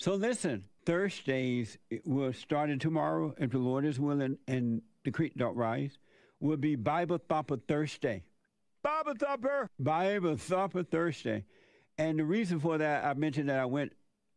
So listen, Thursdays will start tomorrow, if the Lord is willing, and the creek don't rise. Will be Bible Thumper Thursday. Bible Thumper, Bible Thumper Thursday, and the reason for that, I mentioned that I went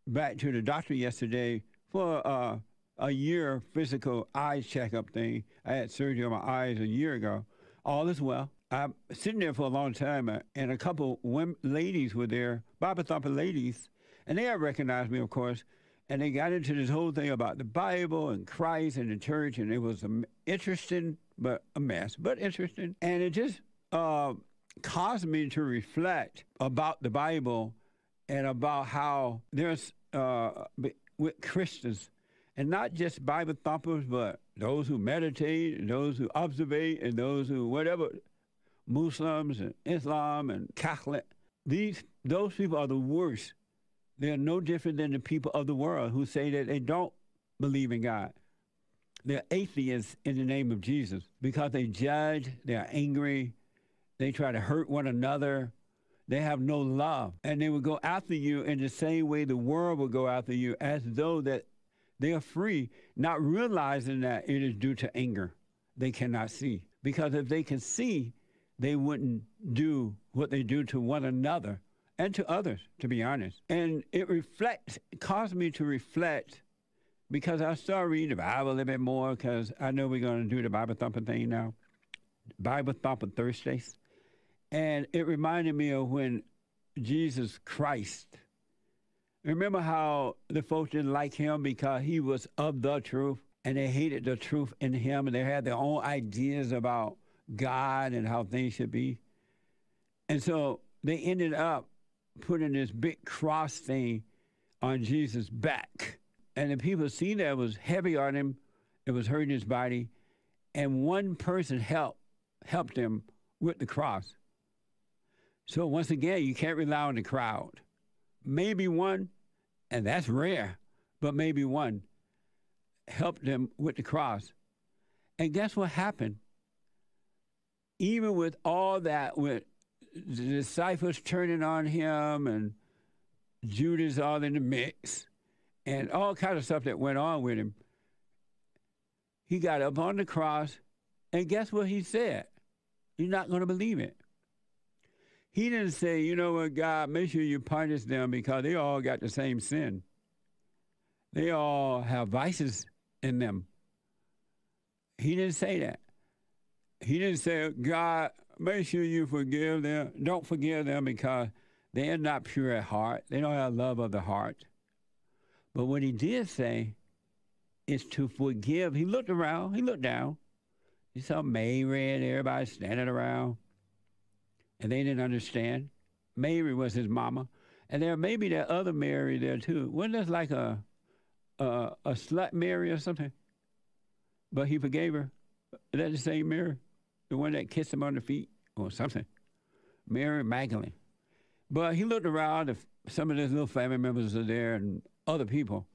back to the doctor yesterday for uh, a year physical eye checkup thing. I had surgery on my eyes a year ago. All is well. I'm sitting there for a long time, uh, and a couple women, ladies were there, Bible Thumper ladies, and they had recognized me, of course. And they got into this whole thing about the Bible and Christ and the church, and it was interesting, but a mess, but interesting. And it just uh, caused me to reflect about the Bible and about how there's uh, with Christians, and not just Bible thumpers, but those who meditate, and those who observe, and those who whatever, Muslims and Islam and Catholic. These those people are the worst. They're no different than the people of the world who say that they don't believe in God. They're atheists in the name of Jesus because they judge, they're angry, they try to hurt one another. They have no love. And they will go after you in the same way the world will go after you, as though that they are free, not realizing that it is due to anger. They cannot see. Because if they can see, they wouldn't do what they do to one another and to others, to be honest. And it reflects, caused me to reflect because I started reading the Bible a little bit more because I know we're going to do the Bible thumping thing now. Bible thumping Thursdays. And it reminded me of when Jesus Christ, remember how the folks didn't like him because he was of the truth and they hated the truth in him and they had their own ideas about God and how things should be. And so they ended up putting this big cross thing on Jesus' back. And the people seen that it was heavy on him, it was hurting his body. And one person helped helped him with the cross. So once again, you can't rely on the crowd. Maybe one, and that's rare, but maybe one helped them with the cross. And guess what happened? Even with all that, with the disciples turning on him and Judas all in the mix and all kind of stuff that went on with him, he got up on the cross, and guess what he said? You're not going to believe it. He didn't say, you know what, God, make sure you punish them because they all got the same sin. They all have vices in them. He didn't say that. He didn't say, God, make sure you forgive them. Don't forgive them because they are not pure at heart. They don't have love of the heart. But what he did say is to forgive. He looked around, he looked down. He saw Mary and everybody standing around and they didn't understand. Mary was his mama, and there may be that other Mary there too. Wasn't that like a a, a slut Mary or something? But he forgave her. Is that the same Mary, the one that kissed him on the feet or something? Mary Magdalene. But he looked around. If some of his little family members are there and other people,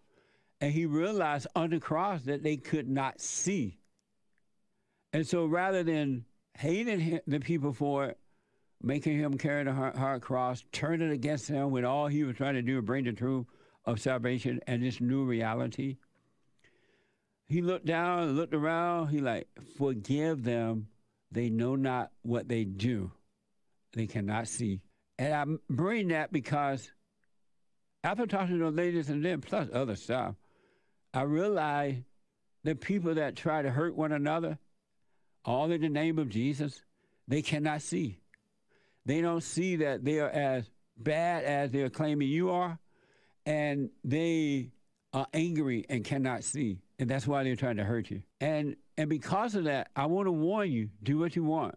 and he realized on the cross that they could not see. And so rather than hating the people for it, making him carry the hard cross, turning against him when all he was trying to do was bring the truth of salvation and this new reality. He looked down, looked around. He like, forgive them. They know not what they do. They cannot see. And I bring that because after talking to the ladies and then plus other stuff, I realized the people that try to hurt one another, all in the name of Jesus, they cannot see. They don't see that they are as bad as they're claiming you are, and they are angry and cannot see. And that's why they're trying to hurt you. And and because of that, I want to warn you, do what you want.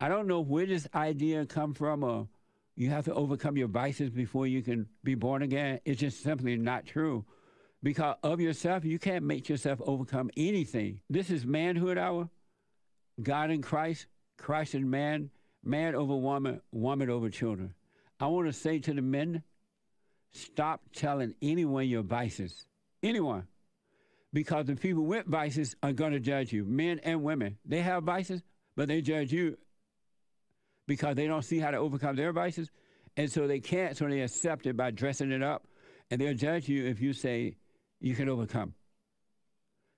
I don't know where this idea come from or you have to overcome your vices before you can be born again. It's just simply not true. Because of yourself, you can't make yourself overcome anything. This is manhood hour. God in Christ, Christ in man, man over woman, woman over children. I want to say to the men, stop telling anyone your vices. Anyone. Because the people with vices are going to judge you, men and women. They have vices, but they judge you because they don't see how to overcome their vices. And so they can't, so they accept it by dressing it up And they'll judge you if you say you can overcome.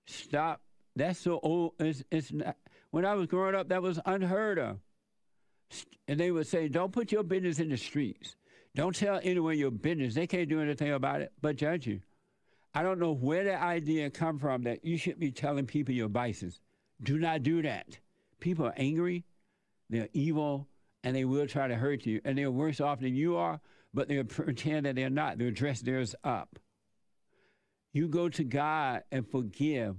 Stop. That's so old. It's, it's not, when I was growing up, that was unheard of. And they would say, don't put your business in the streets. Don't tell anyone your business. They can't do anything about it but judge you. I don't know where the idea come from that you should be telling people your vices. Do not do that. People are angry, they're evil, and they will try to hurt you. And they're worse off than you are, but they'll pretend that they're not. They'll dress theirs up. You go to God and forgive.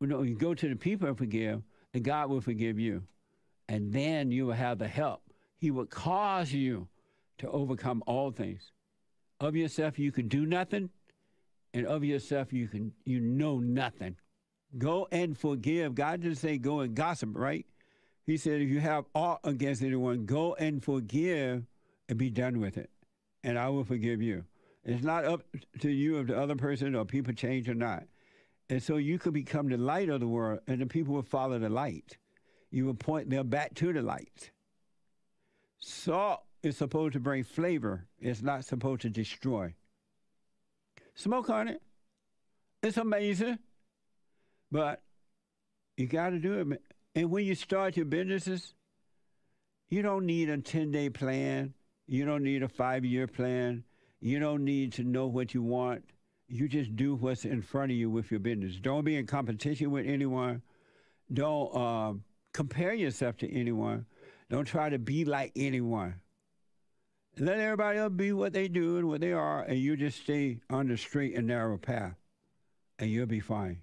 You know, you go to the people and forgive, and God will forgive you. And then you will have the help. He will cause you to overcome all things. Of yourself, you can do nothing and of yourself you can you know nothing. Go and forgive. God didn't say go and gossip, right? He said if you have aught against anyone, go and forgive and be done with it. And I will forgive you. It's not up to you if the other person or people change or not. And so you could become the light of the world and the people will follow the light. You will point them back to the light. Salt is supposed to bring flavor. It's not supposed to destroy. Smoke on it. It's amazing. But you got to do it. And when you start your businesses, you don't need a 10 day plan. You don't need a five year plan. You don't need to know what you want. You just do what's in front of you with your business. Don't be in competition with anyone. Don't uh, compare yourself to anyone. Don't try to be like anyone. Let everybody else be what they do and what they are, and you just stay on the straight and narrow path, and you'll be fine.